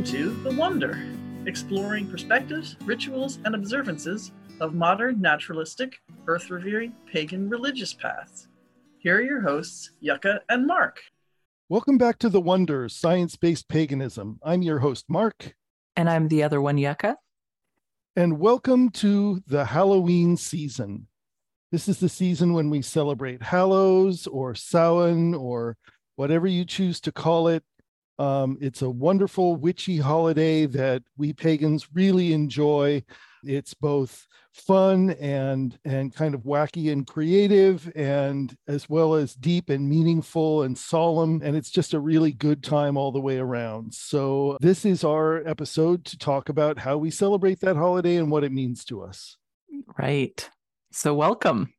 Welcome to The Wonder, exploring perspectives, rituals, and observances of modern, naturalistic, earth revering, pagan religious paths. Here are your hosts, Yucca and Mark. Welcome back to The Wonder, Science Based Paganism. I'm your host, Mark. And I'm the other one, Yucca. And welcome to the Halloween season. This is the season when we celebrate Hallows or Samhain or whatever you choose to call it. Um, it's a wonderful witchy holiday that we pagans really enjoy. It's both fun and and kind of wacky and creative and as well as deep and meaningful and solemn and it's just a really good time all the way around. So this is our episode to talk about how we celebrate that holiday and what it means to us. Right. So welcome.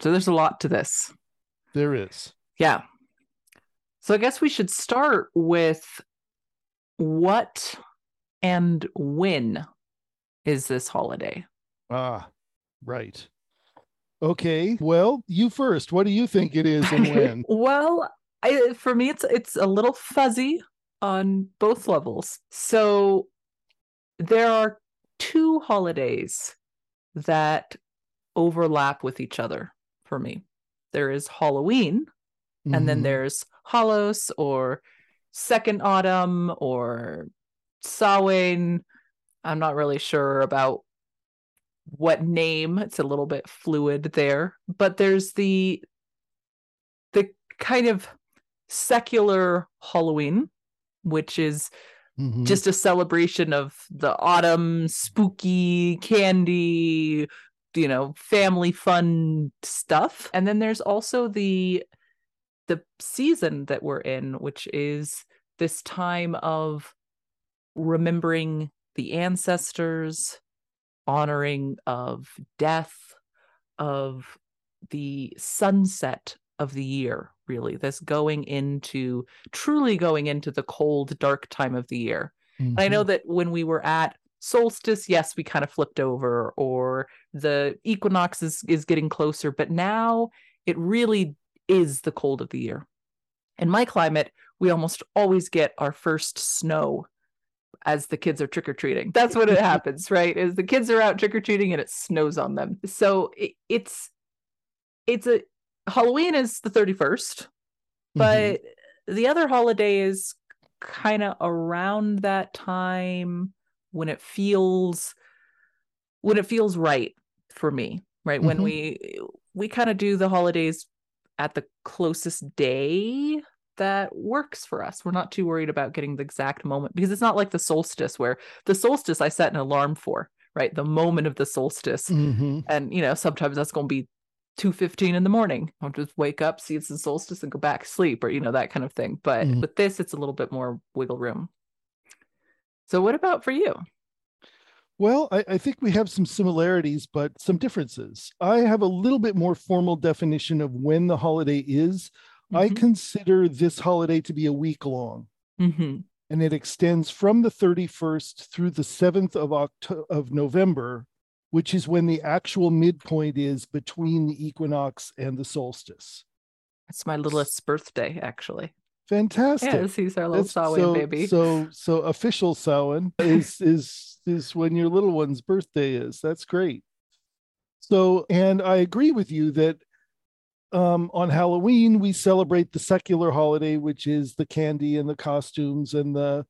So there's a lot to this. There is. Yeah so i guess we should start with what and when is this holiday Ah, right. Okay. Well, you first. What do you think it is and when? well, I, for me, it's it's a little fuzzy on both levels. So there are two holidays that overlap with each other for me. There is Halloween, and then mm-hmm. there's Hallows or Second Autumn or Samhain. I'm not really sure about what name it's a little bit fluid there but there's the the kind of secular halloween which is mm-hmm. just a celebration of the autumn spooky candy you know family fun stuff and then there's also the the season that we're in which is this time of remembering the ancestors honoring of death, of the sunset of the year, really. This going into truly going into the cold, dark time of the year. Mm-hmm. I know mm-hmm. that when we were at solstice, yes, we kind of flipped over, or the equinox is, is getting closer, but now it really is the cold of the year. In my climate, we almost always get our first snow as the kids are trick or treating. That's what it happens, right? Is the kids are out trick or treating and it snows on them. So it, it's it's a Halloween is the 31st, but mm-hmm. the other holiday is kind of around that time when it feels when it feels right for me, right? Mm-hmm. When we we kind of do the holidays at the closest day that works for us. We're not too worried about getting the exact moment because it's not like the solstice where the solstice I set an alarm for, right? The moment of the solstice. Mm-hmm. And you know, sometimes that's going to be 2:15 in the morning. I'll just wake up, see it's the solstice and go back to sleep or you know that kind of thing. But mm-hmm. with this it's a little bit more wiggle room. So what about for you? Well, I, I, think we have some similarities, but some differences. I have a little bit more formal definition of when the holiday is. Mm-hmm. I consider this holiday to be a week long. Mm-hmm. And it extends from the 31st through the 7th of October of November, which is when the actual midpoint is between the equinox and the solstice. It's my littlest birthday, actually. Fantastic. Yes, he's our little Samhain so, baby. So so official Samhain is is is when your little one's birthday is. That's great. So and I agree with you that um, on Halloween, we celebrate the secular holiday, which is the candy and the costumes and the,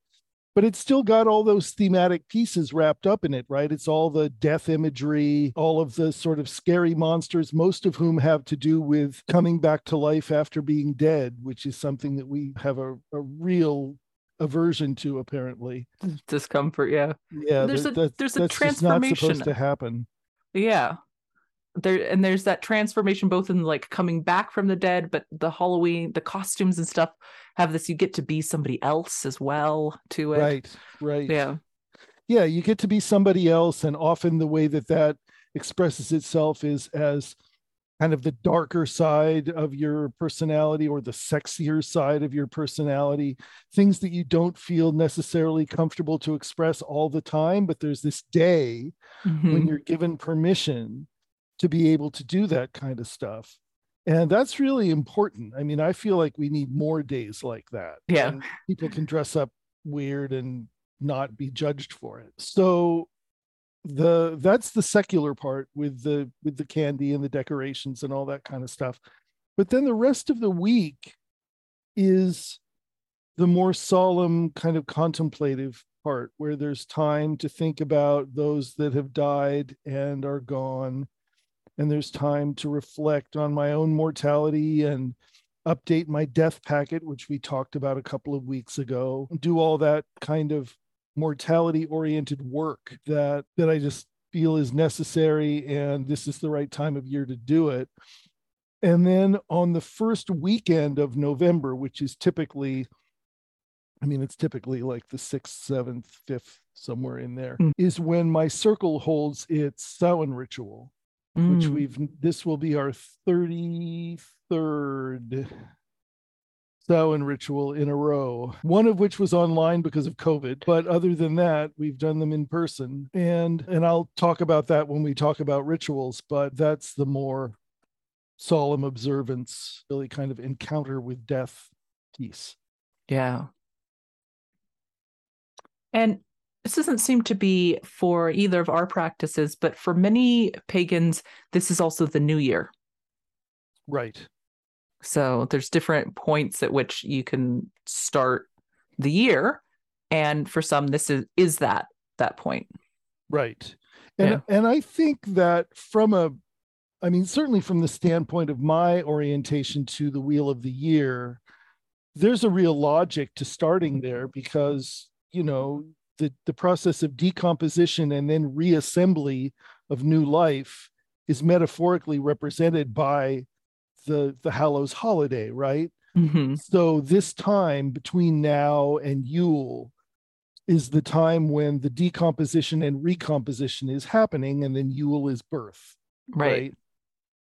but it's still got all those thematic pieces wrapped up in it, right? It's all the death imagery, all of the sort of scary monsters, most of whom have to do with coming back to life after being dead, which is something that we have a, a real aversion to, apparently. Discomfort, yeah. Yeah, there's a there's a transformation. not supposed to happen. Yeah, there and there's that transformation both in like coming back from the dead but the halloween the costumes and stuff have this you get to be somebody else as well to it. Right right. Yeah. Yeah you get to be somebody else and often the way that that expresses itself is as kind of the darker side of your personality or the sexier side of your personality things that you don't feel necessarily comfortable to express all the time but there's this day mm-hmm. when you're given permission to be able to do that kind of stuff. And that's really important. I mean, I feel like we need more days like that. Yeah. People can dress up weird and not be judged for it. So the that's the secular part with the with the candy and the decorations and all that kind of stuff. But then the rest of the week is the more solemn kind of contemplative part where there's time to think about those that have died and are gone and there's time to reflect on my own mortality and update my death packet which we talked about a couple of weeks ago. Do all that kind of mortality oriented work that that I just feel is necessary and this is the right time of year to do it. And then on the first weekend of November which is typically I mean, it's typically like the sixth, seventh, fifth, somewhere in there, mm. is when my circle holds its Samhain ritual, mm. which we've, this will be our 33rd Samhain ritual in a row, one of which was online because of COVID. But other than that, we've done them in person. And, and I'll talk about that when we talk about rituals, but that's the more solemn observance, really kind of encounter with death piece. Yeah. And this doesn't seem to be for either of our practices, but for many pagans, this is also the new year. Right. So there's different points at which you can start the year. And for some, this is is that that point. Right. And yeah. and I think that from a I mean, certainly from the standpoint of my orientation to the wheel of the year, there's a real logic to starting there because you know the the process of decomposition and then reassembly of new life is metaphorically represented by the the Hallows holiday, right? Mm-hmm. So this time between now and Yule is the time when the decomposition and recomposition is happening, and then Yule is birth, right? right?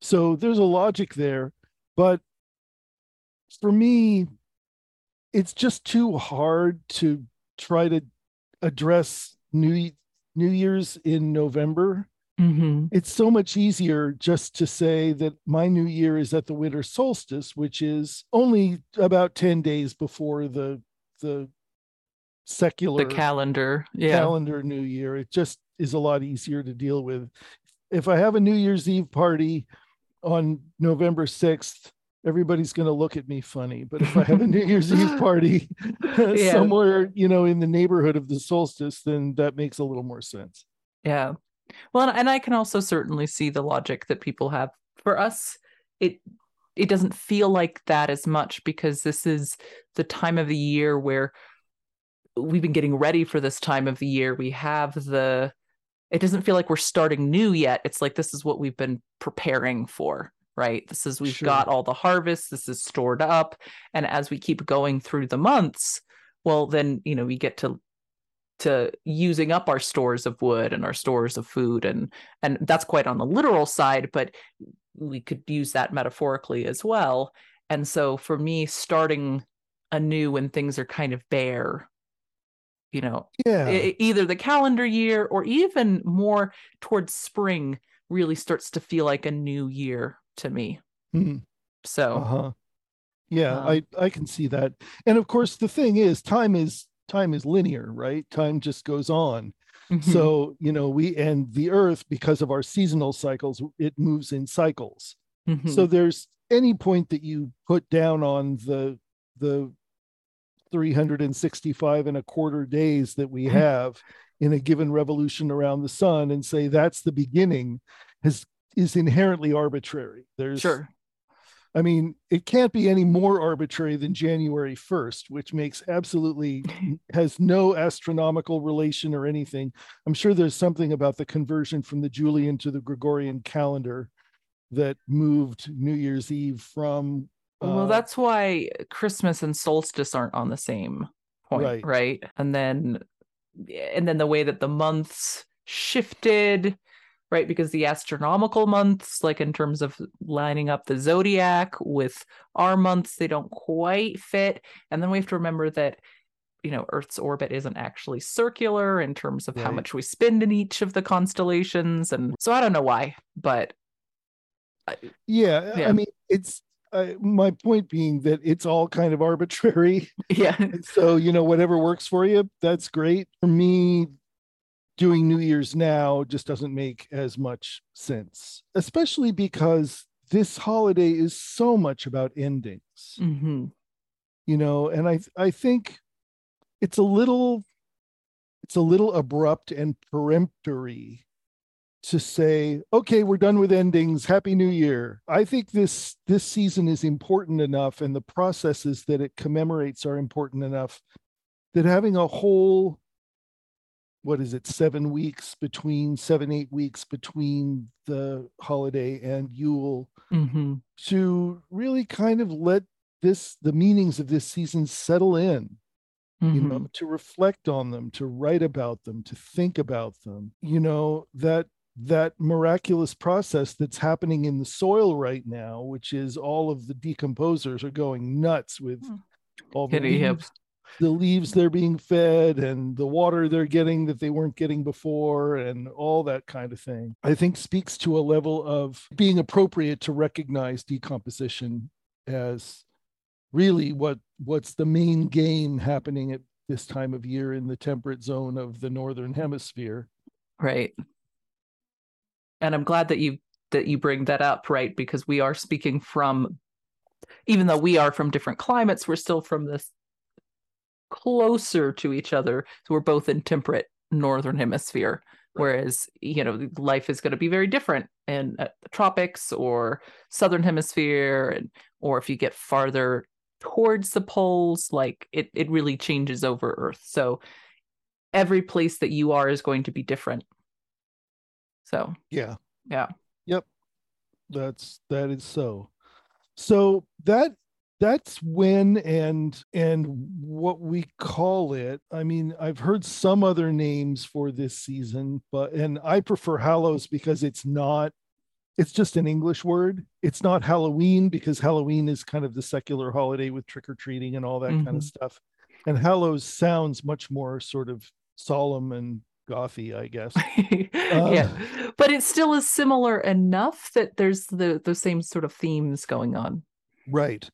So there's a logic there, but for me, it's just too hard to try to address New New Year's in November. Mm-hmm. It's so much easier just to say that my new year is at the winter solstice, which is only about 10 days before the the secular the calendar yeah. calendar new year. It just is a lot easier to deal with. If I have a New Year's Eve party on November 6th, everybody's going to look at me funny. But if I have a New Year's Eve party yeah. somewhere, you know, in the neighborhood of the solstice, then that makes a little more sense. Yeah. Well, and I can also certainly see the logic that people have. For us, it it doesn't feel like that as much because this is the time of the year where we've been getting ready for this time of the year. We have the it doesn't feel like we're starting new yet. It's like this is what we've been preparing for right? This is we've sure. got all the harvest, this is stored up. And as we keep going through the months, well, then, you know, we get to to using up our stores of wood and our stores of food and and that's quite on the literal side but we could use that metaphorically as well and so for me starting anew when things are kind of bare you know yeah either the calendar year or even more towards spring really starts to feel like a new year to me. Mm-hmm. So, uh-huh. yeah, um, I I can see that. And of course, the thing is, time is time is linear, right? Time just goes on. Mm-hmm. So you know, we and the Earth because of our seasonal cycles, it moves in cycles. Mm-hmm. So there's any point that you put down on the the 365 and a quarter days that we mm-hmm. have in a given revolution around the sun and say that's the beginning has is inherently arbitrary. There's sure. I mean, it can't be any more arbitrary than January 1st, which makes absolutely has no astronomical relation or anything. I'm sure there's something about the conversion from the Julian to the Gregorian calendar that moved New Year's Eve from. Uh, well, that's why Christmas and solstice aren't on the same point, right. right? And then, and then the way that the months shifted right? Because the astronomical months, like in terms of lining up the zodiac with our months, they don't quite fit. And then we have to remember that, you know, Earth's orbit isn't actually circular in terms of right. how much we spend in each of the constellations. And so I don't know why, but. yeah, yeah. I mean, it's, I, my point being that it's all kind of arbitrary. Yeah. So, you know, whatever works for you, that's great. For me, doing New Year's now just doesn't make as much sense, especially because this holiday is so much about endings. hmm You know, and I I think it's a little it's a little abrupt and peremptory to say, okay, we're done with endings. Happy New Year. I think this this season is important enough and the processes that it commemorates are important enough that having a whole what is it, seven weeks between seven, eight weeks between the holiday and Yule hmm to really kind of let this the meanings of this season settle in you know to reflect on them to write about them to think about them you know that that miraculous process that's happening in the soil right now which is all of the decomposers are going nuts with Hmm. all the leaves, the leaves they're being fed and the water they're getting that they weren't getting before and all that kind of thing i think speaks to a level of being appropriate to recognize decomposition as really what what's the main game happening at this time of year in the temperate zone of the northern hemisphere Right. And I'm glad that you that you bring that up, right? Because we are speaking from even though we are from different climates, we're still from this closer to each other. So we're both in temperate northern hemisphere. Whereas, you know, life is going to be very different in uh, the tropics or southern hemisphere and or if you get farther towards the poles, like it it really changes over Earth. So every place that you are is going to be different. So yeah Yeah. yep that's that is so so that that's when and and what we call it i mean i've heard some other names for this season but and i prefer hallows because it's not it's just an english word it's not halloween because halloween is kind of the secular holiday with trick-or-treating and all that kind of Mhm. stuff and hallows sounds much more sort of solemn and gothy i guess yeah, but it still is similar enough that there's the the same sort of themes going on. right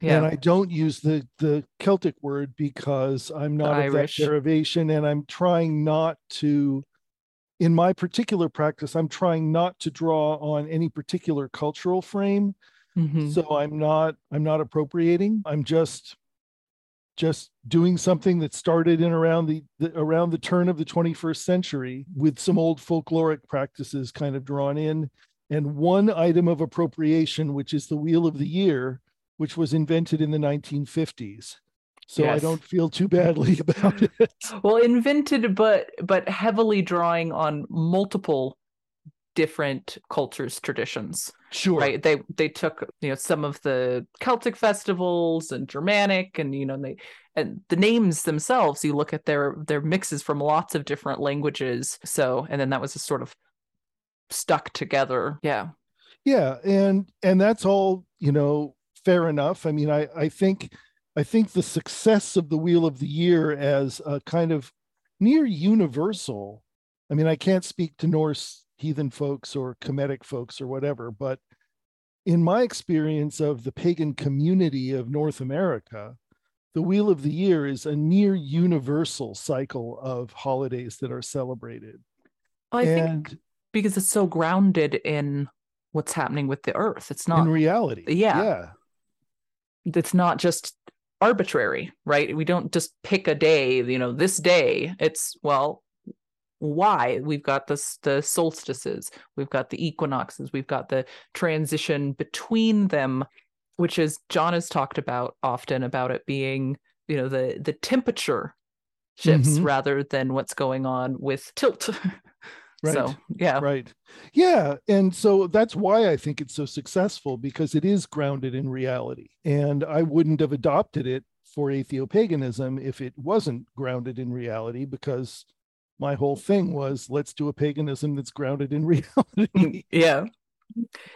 Yeah, and I don't use the the Celtic word because I'm not of Irish. that derivation, and I'm trying not to. In my particular practice, I'm trying not to draw on any particular cultural frame, Mhm. so I'm not I'm not appropriating. I'm just just doing something that started in around the, the around the turn of the 21st century with some old folkloric practices kind of drawn in and one item of appropriation which is the wheel of the year which was invented in the 1950s so i don't feel too badly about it. Well, invented, but but heavily drawing on multiple different cultures traditions. sure. Right? They they took you know some of the celtic festivals and germanic and you know they and the names themselves you look at their their mixes from lots of different languages. So and then that was just sort of stuck together. Yeah. Yeah and and that's all you know fair enough. I mean i i think i think the success of the wheel of the year as a kind of near universal i mean i can't speak to norse heathen folks or Kemetic folks or whatever but in my experience of the pagan community of north america the wheel of the year is a near universal cycle of holidays that are celebrated. I think because it's so grounded in what's happening with the earth it's not in reality yeah. yeah it's not just arbitrary right? We don't just pick a day you know this day it's well why? We've got this the solstices we've got the equinoxes we've got the transition between them which is john has talked about often about it being you know the the temperature shifts Mhm. rather than what's going on with tilt Right. so yeah. Right. Yeah. And so that's why i think it's so successful because it is grounded in reality. And i wouldn't have adopted it for atheopaganism if it wasn't grounded in reality because my whole thing was let's do a paganism that's grounded in reality. Yeah.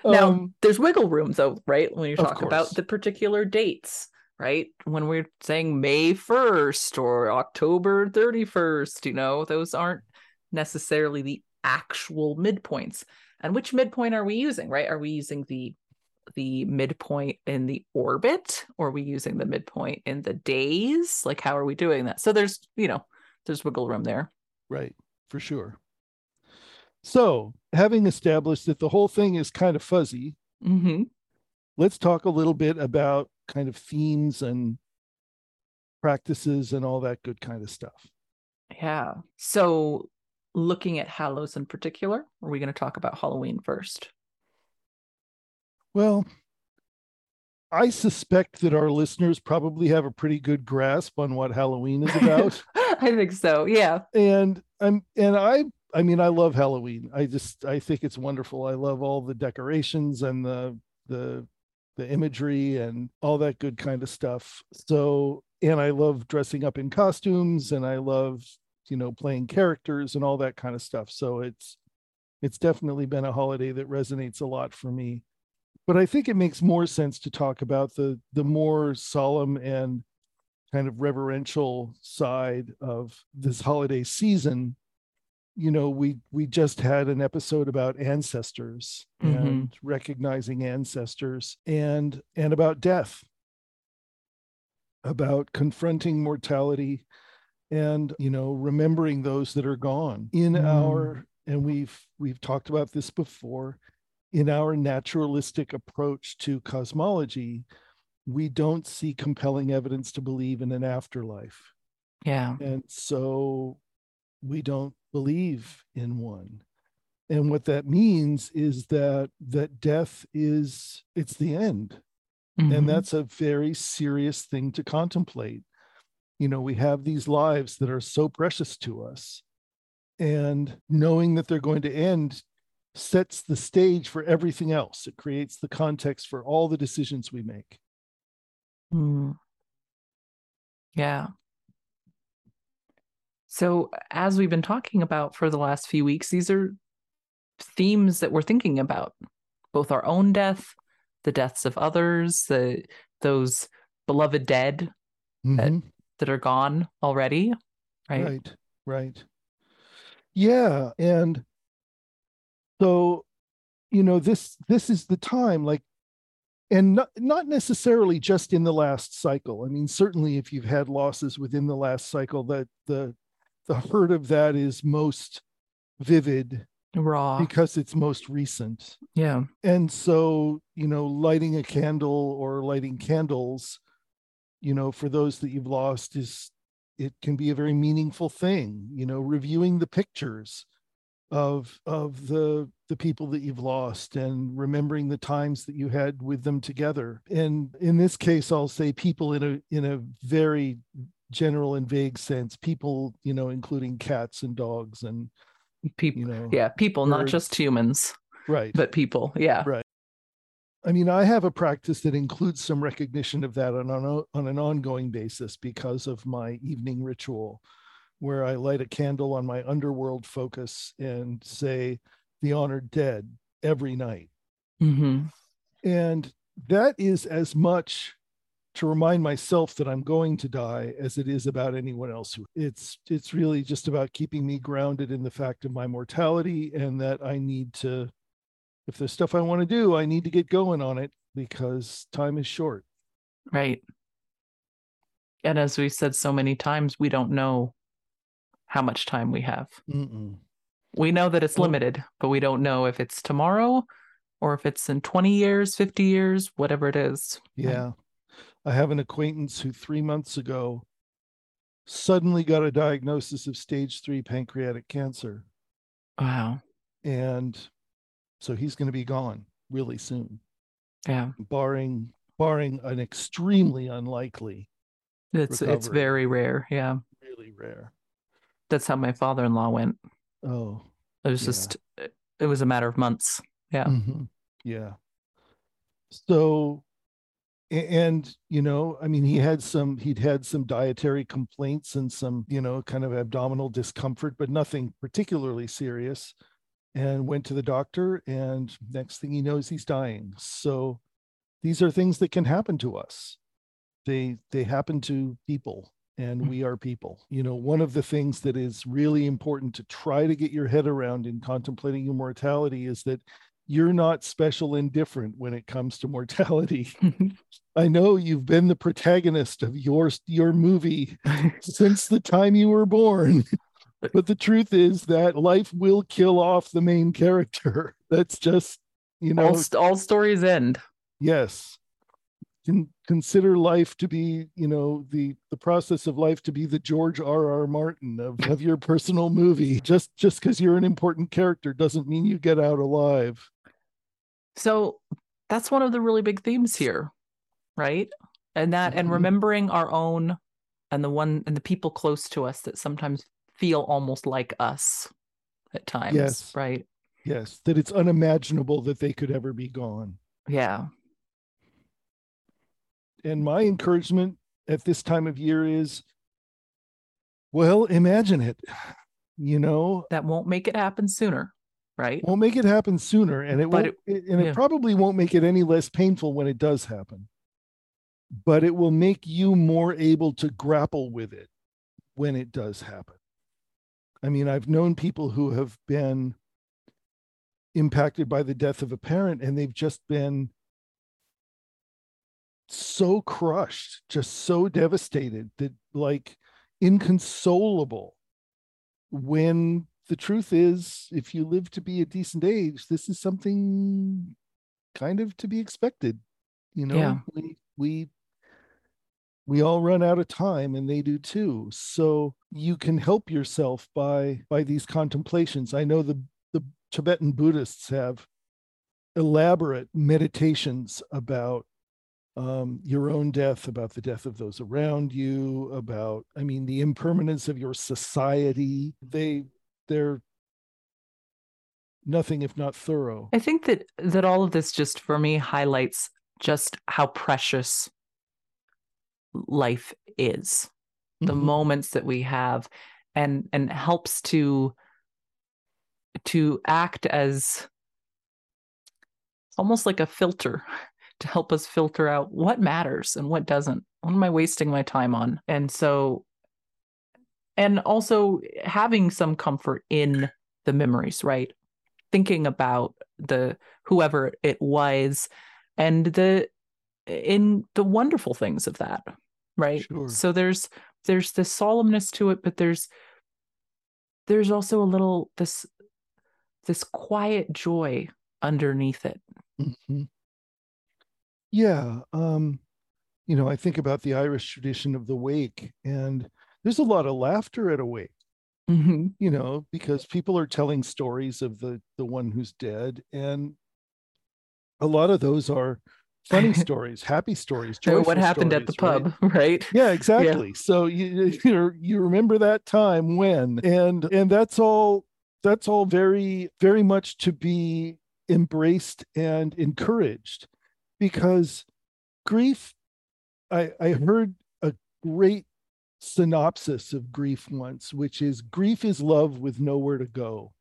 Now, Um, there's wiggle room though, right? When you talk about the particular dates, right? When we're saying May 1st or October 31st, you know, those aren't necessarily the actual midpoints. And which midpoint are we using, right? Are we using the the midpoint in the orbit or are we using the midpoint in the days like how are we doing that so there's you know there's wiggle room there right for sure so having established that the whole thing is kind of fuzzy mm-hmm. let's talk a little bit about kind of themes and practices and all that good kind of stuff yeah so looking at hallows in particular are we going to talk about halloween first well, I suspect that our listeners probably have a pretty good grasp on what Halloween is about. I think so. Yeah. And I'm and I I mean I love Halloween. I just I think it's wonderful. I love all the decorations and the the the imagery and all that good kind of stuff. So and I love dressing up in costumes and I love, you know, playing characters and all that kind of stuff. So it's it's definitely been a holiday that resonates a lot for me but I think it makes more sense to talk about the the more solemn and kind of reverential side of this holiday season. You know, we we just had an episode about ancestors mm-hmm. and recognizing ancestors and and about death, about confronting mortality and you know remembering those that are gone in mm. our and we've we've talked about this before in our naturalistic approach to cosmology, we don't see compelling evidence to believe in an afterlife. Yeah. And so we don't believe in one. And what that means is that that death is it's the end. Mm-hmm. And that's a very serious thing to contemplate. You know, we have these lives that are so precious to us. And knowing that they're going to end sets the stage for everything else. It creates the context for all the decisions we make. Mm. Yeah. So, as we've been talking about for the last few weeks, these are themes that we're thinking about both our own death, the deaths of others, the those beloved dead mm-hmm. that, that are gone already. Right. Right. Right. Yeah. And so you know this this is the time like and not, not necessarily just in the last cycle i mean certainly if you've had losses within the last cycle that the the hurt of that is most vivid raw because it's most recent yeah and so you know lighting a candle or lighting candles you know for those that you've lost is it can be a very meaningful thing you know reviewing the pictures of of the the people that you've lost and remembering the times that you had with them together. And in this case i'll say people in a in a very general and vague sense people you know including cats and dogs and people you know yeah people birds. not just humans right. but people yeah. Right I mean, I have a practice that includes some recognition of that on, on, on an ongoing basis because of my evening ritual where I light a candle on my underworld focus and say, the honored dead every night. Mm-hmm. And that is as much to remind myself that I'm going to die as it is about anyone else who it's it's really just about keeping me grounded in the fact of my mortality and that I need to if there's stuff I want to do, I need to get going on it because time is short. Right. And as we've said so many times, we don't know how much time we have. Mm-mm. We know that it's limited, but we don't know if it's tomorrow or if it's in 20 years, 50 years, whatever it is. Yeah. I have an acquaintance who three months ago suddenly got a diagnosis of stage three pancreatic cancer. Wow. And so he's going to be gone really soon. Yeah. Barring barring an extremely unlikely. It's recovery. it's very rare. Yeah. Really rare that's how my father-in-law went. Oh, it was yeah. just it was a matter of months. Yeah. Mm-hmm. Yeah. So, and you know, I mean, he had some he'd had some dietary complaints and some you know kind of abdominal discomfort, but nothing particularly serious. And went to the doctor, and next thing he knows, he's dying. So, these are things that can happen to us. They they happen to people and mm. we are people. You know, one of the things that is really important to try to get your head around in contemplating your mortality is that you're not special and different when it comes to mortality. I know you've been the protagonist of your your movie since the time you were born. But the truth is that life will kill off the main character. That's just, you know, all, all stories end. Yes. Can consider life to be, you know, the the process of life to be the George R. R. Martin of, of your personal movie. Just just because you're an important character doesn't mean you get out alive. So that's one of the really big themes here, right? And that and Mhm. remembering our own and the one and the people close to us that sometimes feel almost like us at times, Yes. right? Yes, that it's unimaginable that they could ever be gone. Yeah. And my encouragement at this time of year is well, imagine it. You know, That won't make it happen sooner, right? won't make it happen sooner and it But won't it, and yeah. it probably won't make it any less painful when it does happen but it will make you more able to grapple with it when it does happen i mean i've known people who have been impacted by the death of a parent and they've just been so crushed just so devastated that like inconsolable when the truth is if you live to be a decent age this is something kind of to be expected you know Yeah. we we we all run out of time and they do too so you can help yourself by by these contemplations i know the the tibetan buddhists have elaborate meditations about um, your own death, about the death of those around you, about, I mean, the impermanence of your society. They, they're nothing if not thorough. I think that that all of this just for me highlights just how precious life is. The Mhm. moments that we have and and helps to to act as almost like a filter to help us filter out what matters and what doesn't. What am I wasting my time on? And so and also having some comfort in the memories, right? Thinking about the whoever it was and the in the wonderful things of that, right? Sure. So there's there's this solemnness to it, but there's there's also a little this this quiet joy underneath it. Mhm. Yeah. Um, you know, I think about the Irish tradition of the wake, and there's a lot of laughter at a wake. Mhm. you know because people are telling stories of the the one who's dead and a lot of those are funny stories happy stories So what joyful happened at the stories, right? pub, right? yeah exactly so you you you remember that time when and and that's all that's all very very much to be embraced and encouraged because grief i i heard a great synopsis of grief once which is grief is love with nowhere to go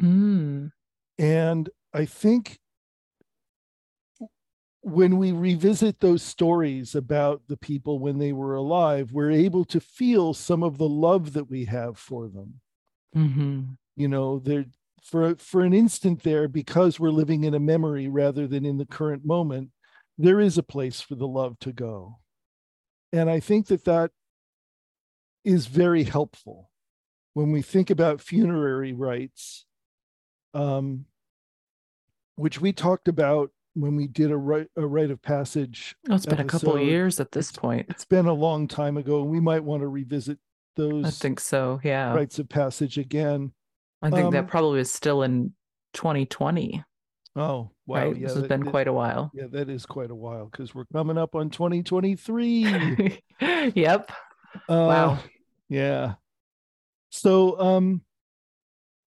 Mm. and i think when we revisit those stories about the people when they were alive we're able to feel some of the love that we have for them. Hmm you know there for for an instant there because we're living in a memory rather than in the current moment there is a place for the love to go. And i think that that is very helpful. When we think about funerary rites um, which we talked about when we did a rite, a rite of passage Oh, it's been a couple of years at this point. it's been a long time ago and we might want to revisit those I think so. Yeah. rites of passage again I think Um, that probably is still in 2020, oh wow right? yeah this has that- been that- quite a while. Yeah, that is quite a while because we're coming up on 2023. yep. Uh, Wow. Yeah. So, um,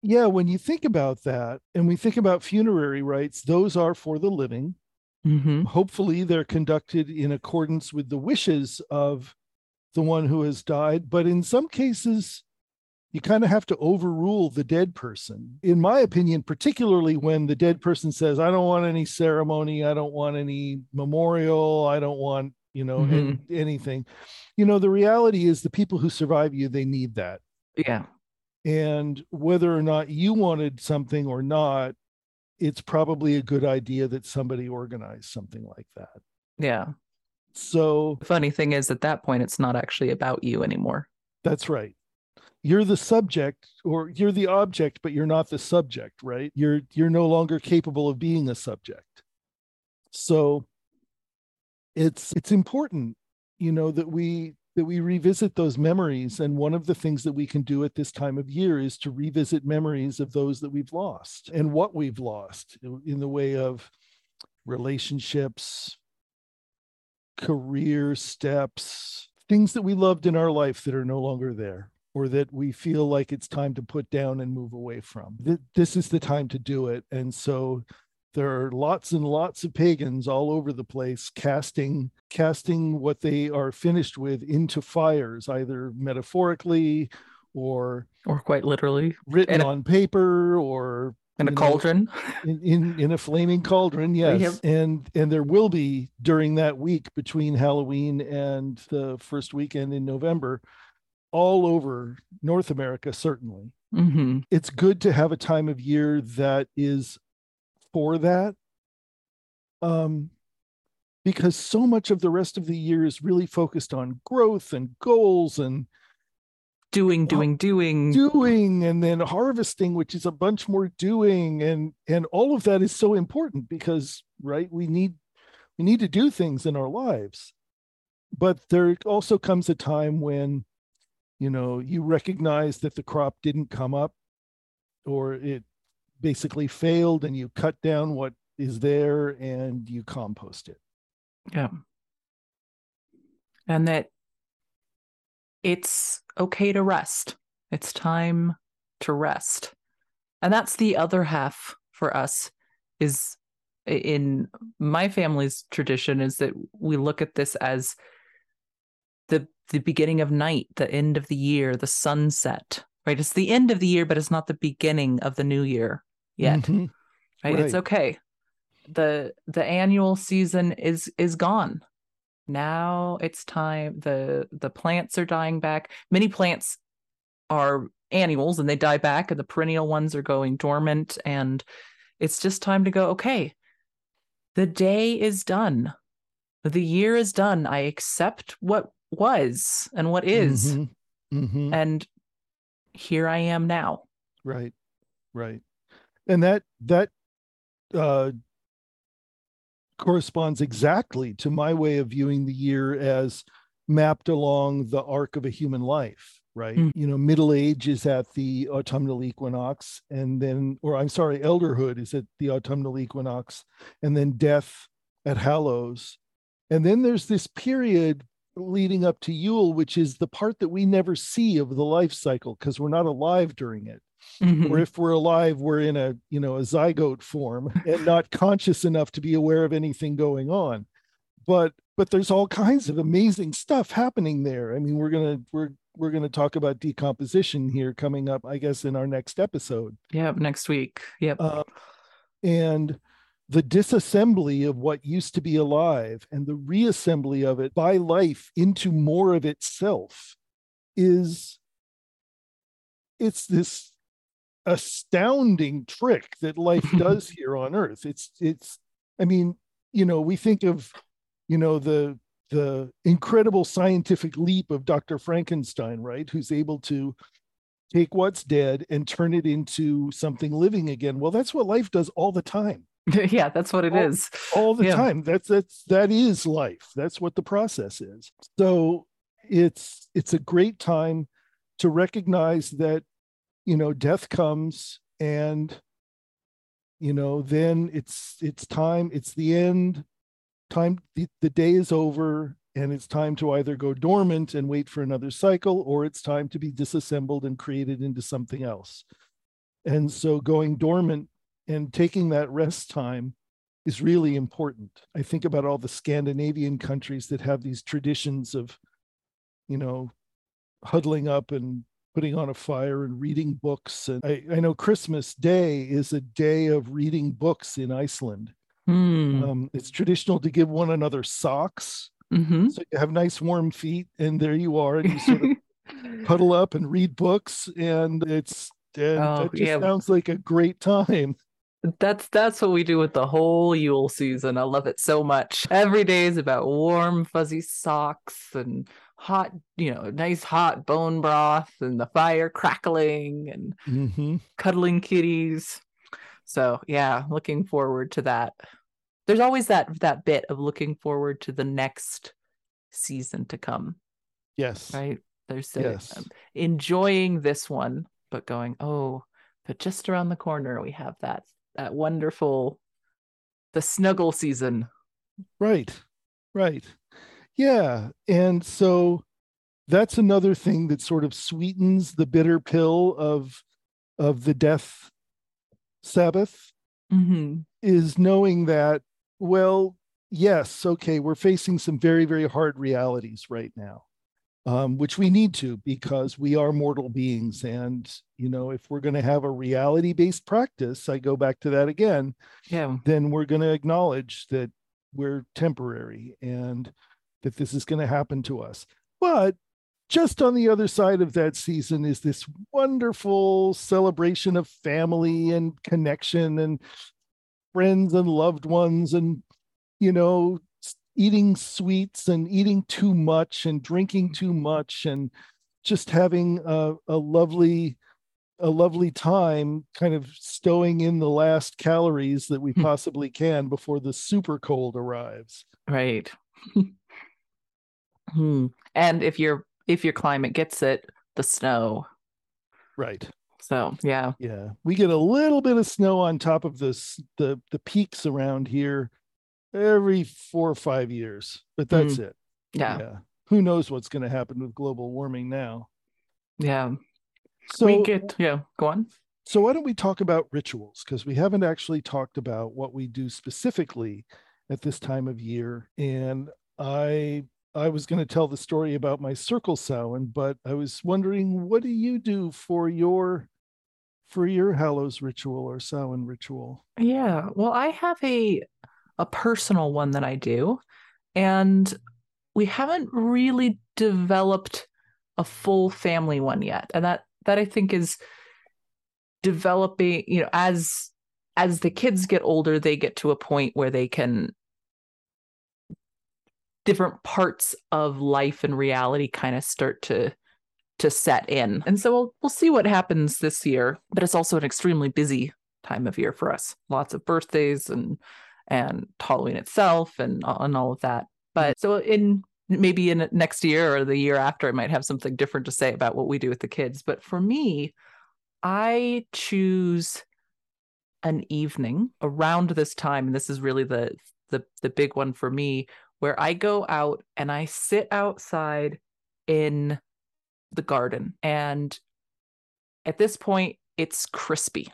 yeah, when you think about that and we think about funerary rites, those are for the living. hmm Hopefully, they're conducted in accordance with the wishes of the one who has died. But in some cases, you kind of have to overrule the dead person. In my opinion, particularly when the dead person says, I don't want any ceremony, I don't want any memorial, I don't want, you know, an- anything. You know, the reality is the people who survive you, they need that. Yeah. And whether or not you wanted something or not, it's probably a good idea that somebody organize something like that. Yeah. So The funny thing is, at that point, it's not actually about you anymore. that's right. You're the subject or you're the object, but you're not the subject, right? You're you're no longer capable of being a subject. So it's it's important, you know, that we that we revisit those memories. And one of the things that we can do at this time of year is to revisit memories of those that we've lost and what we've lost in the way of relationships, career steps, things that we loved in our life that are no longer there or that we feel like it's time to put down and move away from. This is the time to do it. And so there are lots and lots of pagans all over the place casting casting what they are finished with into fires either metaphorically or Or quite literally written a- on paper or in a know, cauldron. in, in in a flaming cauldron yes Yep. and and there will be during that week between halloween and the first weekend in november all over north america certainly hmm it's good to have a time of year that is for that um because so much of the rest of the year is really focused on growth and goals and Doing, doing, doing. doing and then harvesting which is a bunch more doing and and all of that is so important because right we need we need to do things in our lives but there also comes a time when you know you recognize that the crop didn't come up or it basically failed and you cut down what is there and you compost it Yeah. And that it's okay to rest. It's time to rest. And that's the other half for us is in my family's tradition is that we look at this as the the beginning of night, the end of the year, the sunset. Right? It's the end of the year, but it's not the beginning of the new year yet Mhm. right? It's okay. The the annual season is is gone. Now it's time the the plants are dying back. Many plants are annuals and they die back and the perennial ones are going dormant and it's just time to go okay. The day is done. The year is done. I accept what was and what is, Mhm. Mhm. and here I am now. right right and that that uh corresponds exactly to my way of viewing the year as mapped along the arc of a human life right? Mm. you know middle age is at the autumnal equinox and then or i'm sorry elderhood is at the autumnal equinox and then death at hallows. And then there's this period leading up to yule which is the part that we never see of the life cycle because we're not alive during it Mhm. or if we're alive we're in a you know a zygote form and not conscious enough to be aware of anything going on but but there's all kinds of amazing stuff happening there i mean we're gonna we're we're gonna talk about decomposition here coming up i guess in our next episode Yep, next week. Yep. uh, and the disassembly of what used to be alive and the reassembly of it by life into more of itself is it's this astounding trick that life does here on earth. It's it's i mean you know we think of you know the the incredible scientific leap of dr frankenstein right? Who's able to take what's dead and turn it into something living again. Well that's what life does all the time. Yeah, that's what it all- is. all the Yeah. time. That's that's that is life. That's what the process is. So it's it's a great time to recognize that you know death comes and you know then it's it's time it's the end time the, the day is over and it's time to either go dormant and wait for another cycle or it's time to be disassembled and created into something else and so going dormant and taking that rest time is really important. I think about all the Scandinavian countries that have these traditions of, you know, huddling up and putting on a fire and reading books. And I, I know Christmas Day is a day of reading books in Iceland. Hmm. Um, it's traditional to give one another socks. Mhm. So you have nice warm feet, and there you are, and you sort of huddle up and read books. And it's and Oh, that just yeah. sounds like a great time. That's that's what we do with the whole Yule season. I love it so much. Every day is about warm, fuzzy socks and hot, you know, nice hot bone broth and the fire crackling and hmm cuddling kitties. So yeah, looking forward to that. There's always that that bit of looking forward to the next season to come, Yes. right? There's the, Yes. um, enjoying this one, but going, oh, but just around the corner we have that that wonderful the snuggle season. Right. Right. Yeah. And so that's another thing that sort of sweetens the bitter pill of of the death Sabbath Mm-hmm. is knowing that, well, yes, okay, we're facing some very, very hard realities right now. Um, which we need to because we are mortal beings. And, you know, if we're going to have a reality based practice, I go back to that again, Yeah. then we're going to acknowledge that we're temporary and that this is going to happen to us. But just on the other side of that season is this wonderful celebration of family and connection and friends and loved ones and, you know, eating sweets and eating too much and drinking too much and just having a, a lovely a lovely time kind of stowing in the last calories that we Hmm. possibly can before the super cold arrives. Right. Hmm. And if your if your climate gets it, the snow. Right. So yeah. Yeah. We get a little bit of snow on top of this the the peaks around here every 4 or 5 years, but that's it. Yeah. Who knows what's going to happen with global warming now? Yeah. So we get yeah, go on. So why don't we talk about rituals? Because we haven't actually talked about what we do specifically at this time of year. And I I was going to tell the story about my circle Samhain, but I was wondering what do you do for your for your Hallows ritual or Samhain ritual? Yeah. Well, I have a a personal one that I do, and we haven't really developed a full family one yet. And that that I think is developing, you know, as as the kids get older, they get to a point where they can different parts of life and reality kind of start to to set in. And so we'll we'll see what happens this year, but it's also an extremely busy time of year for us. Lots of birthdays and and Halloween itself and and all of that. But so in maybe in next year or the year after I might have something different to say about what we do with the kids, but for me I choose an evening around this time and this is really the the the big one for me where I go out and I sit outside in the garden. And at this point it's crispy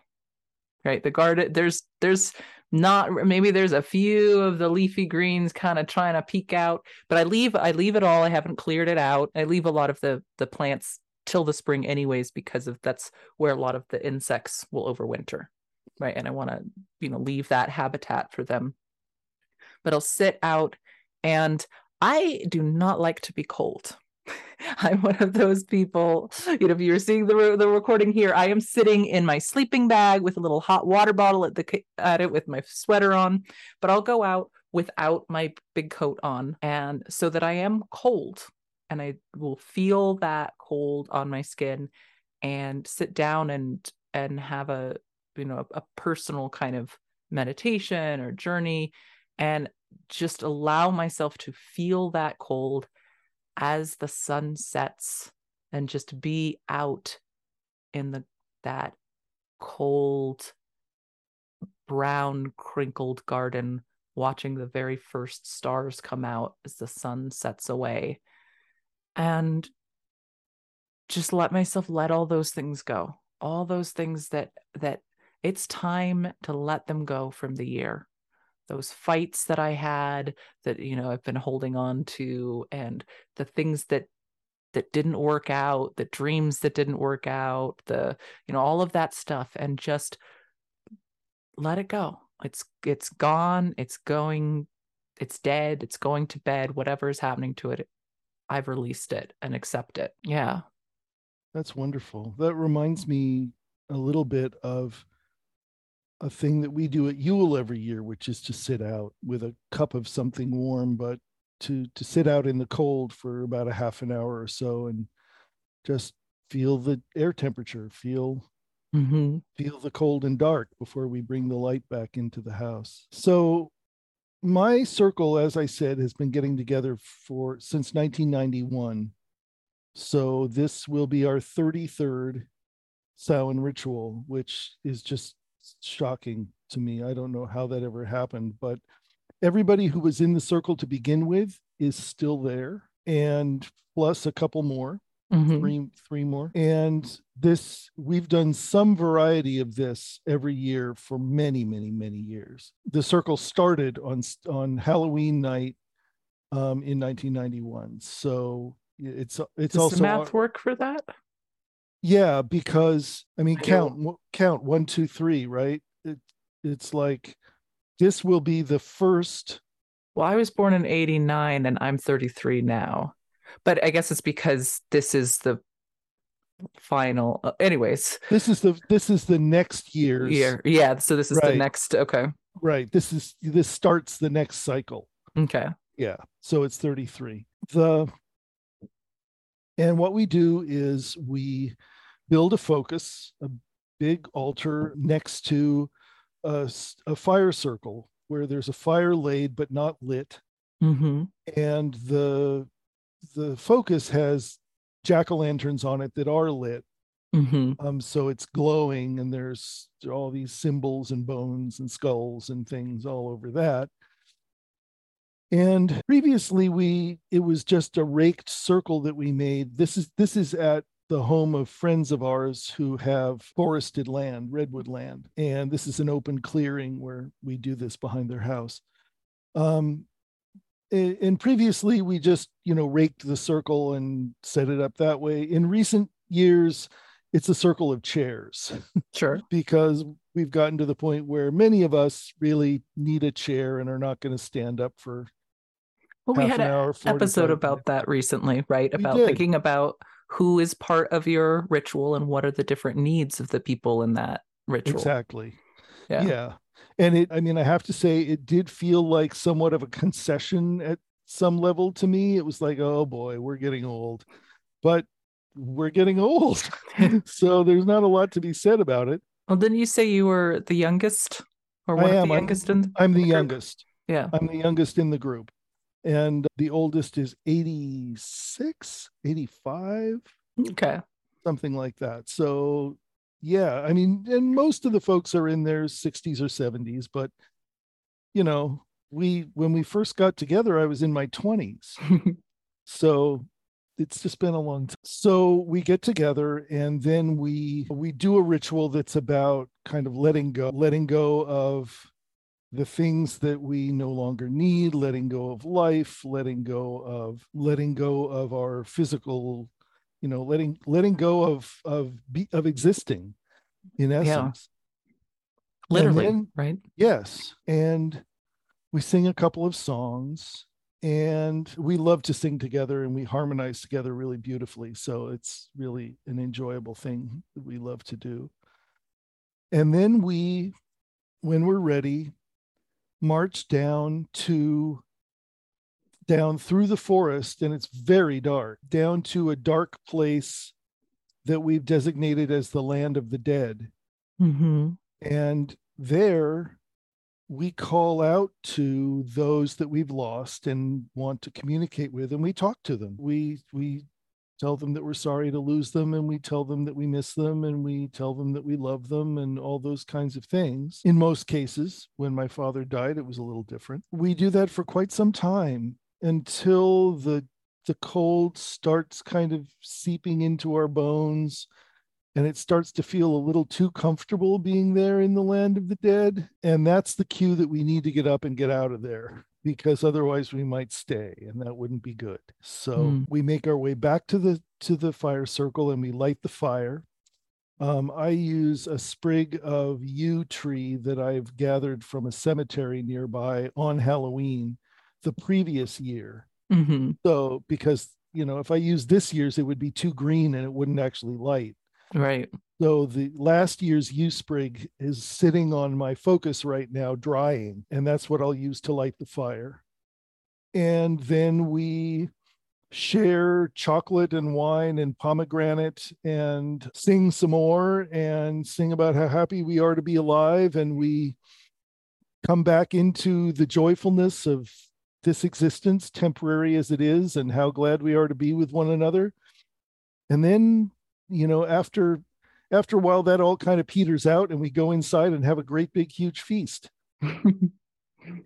right? The garden there's there's not maybe there's a few of the leafy greens kind of trying to peek out but i leave i leave it all. I haven't cleared it out. I leave a lot of the the plants till the spring anyways because of that's where a lot of the insects will overwinter right? And i want to you know leave that habitat for them. But i'll sit out and i do not like to be cold I'm one of those people. You know, if you're seeing the re- the recording here, I am sitting in my sleeping bag with a little hot water bottle at the at it with my sweater on, but I'll go out without my big coat on, and so that I am cold, and I will feel that cold on my skin, and sit down and and have a you know a, a personal kind of meditation or journey, and just allow myself to feel that cold as the sun sets and just be out in the that cold brown crinkled garden watching the very first stars come out as the sun sets away. And just let myself let all those things go all those things that that it's time to let them go from the year those fights that I had that you know I've been holding on to and the things that that didn't work out, the dreams that didn't work out, the you know all of that stuff and just let it go. It's it's gone, it's going it's dead, it's going to bed, whatever is happening to it. I've released it and accept it. Yeah. That's wonderful. That reminds me a little bit of a thing that we do at Yule every year, which is to sit out with a cup of something warm, but to to sit out in the cold for about a half an hour or so and just feel the air temperature, feel Mm-hmm. feel the cold and dark before we bring the light back into the house. So my circle, as I said, has been getting together for since 1991. So this will be our 33rd Samhain ritual, which is just shocking to me. I don't know how that ever happened, but everybody who was in the circle to begin with is still there, and plus a couple more Mm-hmm. three three more and this we've done some variety of this every year for many many many years the circle started on on halloween night um in 1991 so it's it's Does also the math work for that? Yeah because i mean I count count one two three right it, it's like this will be the first Well, I was born in 89 and I'm 33 now. But I guess it's because this is the final uh, anyways. this is the this is the next year's Year. Yeah, so this is the next okay. right this is this starts the next cycle Okay. Yeah. So it's 33. The and what we do is we build a focus, a big altar next to a fire circle where there's a fire laid but not lit Mm-hmm. and the the focus has jack-o'-lanterns on it that are lit Mm-hmm. um so it's glowing and there's all these symbols and bones and skulls and things all over that and previously we it was just a raked circle that we made this is this is at the home of friends of ours who have forested land redwood land and this is an open clearing where we do this behind their house um and previously we just you know raked the circle and set it up that way in recent years it's a circle of chairs Sure. because we've gotten to the point where many of us really need a chair and are not going to stand up for Well, we had an hour, episode 45 about that recently, right? We about did. thinking about who is part of your ritual and what are the different needs of the people in that ritual. exactly. Yeah. yeah. And it i mean i have to say it did feel like somewhat of a concession at some level to me. It was like oh boy we're getting old. But we're getting old. So there's not a lot to be said about it. Well, didn't you say you were the youngest or I one of am. the I'm- youngest in i'm the youngest. Yeah. i'm the youngest in the group and the oldest is 86 85 Okay. something like that. So, yeah, I mean, and most of the folks are in their 60s or 70s, but you know, we when we first got together, I was in my 20s. So it's just been a long time. So we get together and then we we do a ritual that's about kind of letting go, letting go of the things that we no longer need, letting go of life, letting go of letting go of our physical, you know, letting letting go of of be, of existing in essence. Literally, then- right? Yes. And we sing a couple of songs and we love to sing together and we harmonize together really beautifully. So it's really an enjoyable thing that we love to do. And then we, when we're ready, march down to down through the forest and it's very dark down to a dark place that we've designated as the land of the dead Mm-hmm. and there we call out to those that we've lost and want to communicate with and we talk to them we we tell them that we're sorry to lose them and we tell them that we miss them and we tell them that we love them and all those kinds of things. In most cases when my father died it was a little different. We do that for quite some time until the the cold starts kind of seeping into our bones and it starts to feel a little too comfortable being there in the land of the dead. And that's the cue that we need to get up and get out of there because otherwise we might stay and that wouldn't be good. So Hmm. we make our way back to the to the fire circle and we light the fire. Um, I use a sprig of yew tree that I've gathered from a cemetery nearby on Halloween the previous year. Mm-hmm. So because you know, if I use this year's, it would be too green and it wouldn't actually light. Right. So the last year's yew sprig is sitting on my focus right now, drying, and that's what I'll use to light the fire. And then we share chocolate and wine and pomegranate and sing some more and sing about how happy we are to be alive. And we come back into the joyfulness of this existence, temporary as it is, and how glad we are to be with one another. And then, you know, after after a while that all kind of peters out and we go inside and have a great big huge feast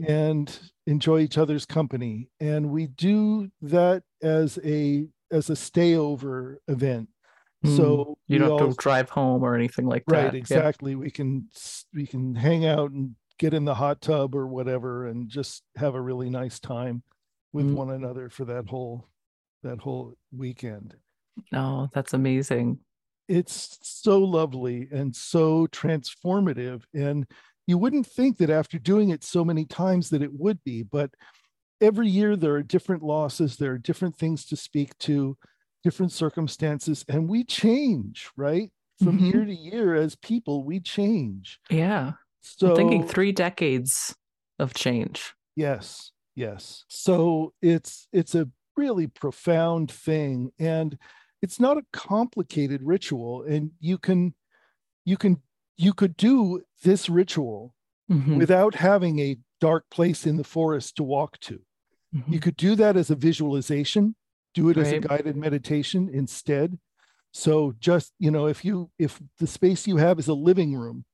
and enjoy each other's company and we do that as a as a stayover event Mm, so you don't have to drive home or anything like that. right Yeah. exactly we can we can hang out and get in the hot tub or whatever and just have a really nice time with Mm. one another for that whole that whole weekend No, that's amazing. it's so lovely and so transformative and you wouldn't think that after doing it so many times that it would be but every year there are different losses there are different things to speak to different circumstances and we change right from Mhm. year to year as people we change Yeah. so I'm thinking three decades of change. Yes, yes. So it's it's a really profound thing and it's not a complicated ritual and you can you can you could do this ritual Mhm, without having a dark place in the forest to walk to. You mhm. could do that as a visualization, do it as a guided meditation instead. So just, you know, if you if the space you have is a living room,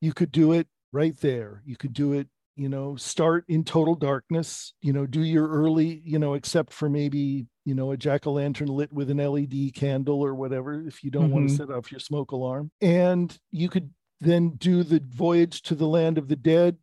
you could do it right there. You could do it, you know, start in total darkness, you know, do your early, you know, except for maybe, you know, a jack-o'-lantern lit with an LED candle or whatever if you don't want Mhm. to set off your smoke alarm. And you could then do the voyage to the land of the dead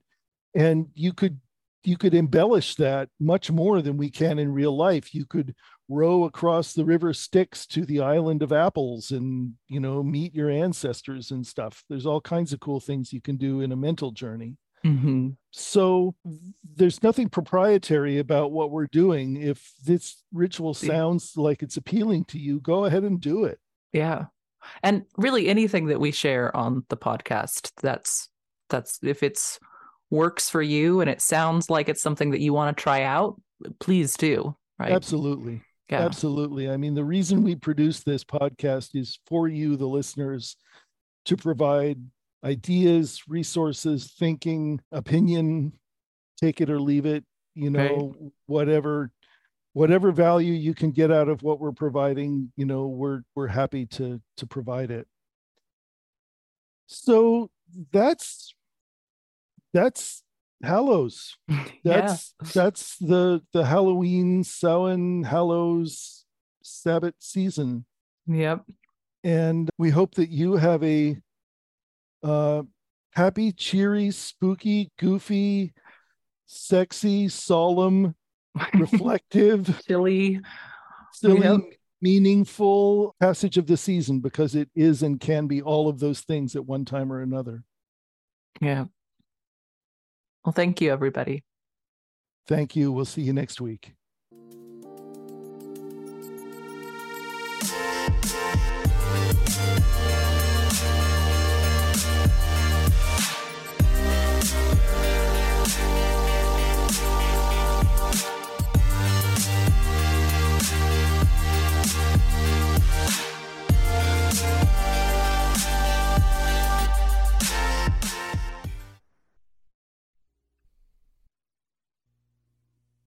and you could you could embellish that much more than we can in real life you could row across the river styx to the island of apples and you know meet your ancestors and stuff there's all kinds of cool things you can do in a mental journey Mhm. so there's nothing proprietary about what we're doing if this ritual sounds like it's appealing to you go ahead and do it Yeah. And really anything that we share on the podcast, that's that's if it's works for you and it sounds like it's something that you want to try out, please do. Right. absolutely Yeah. Absolutely. I mean, the reason we produce this podcast is for you, the listeners, to provide ideas, resources, thinking, opinion, take it or leave it, you know, whatever whatever value you can get out of what we're providing, you know, we're we're happy to to provide it. So that's that's Hallows yeah. that's that's the the Halloween Samhain Hallows Sabbath season, Yep. and we hope that you have a uh, happy, cheery, spooky, goofy, sexy, solemn, reflective, Chilly. silly, Yep. meaningful passage of the season because it is and can be all of those things at one time or another. Yeah. Well, thank you, everybody. Thank you. We'll see you next week.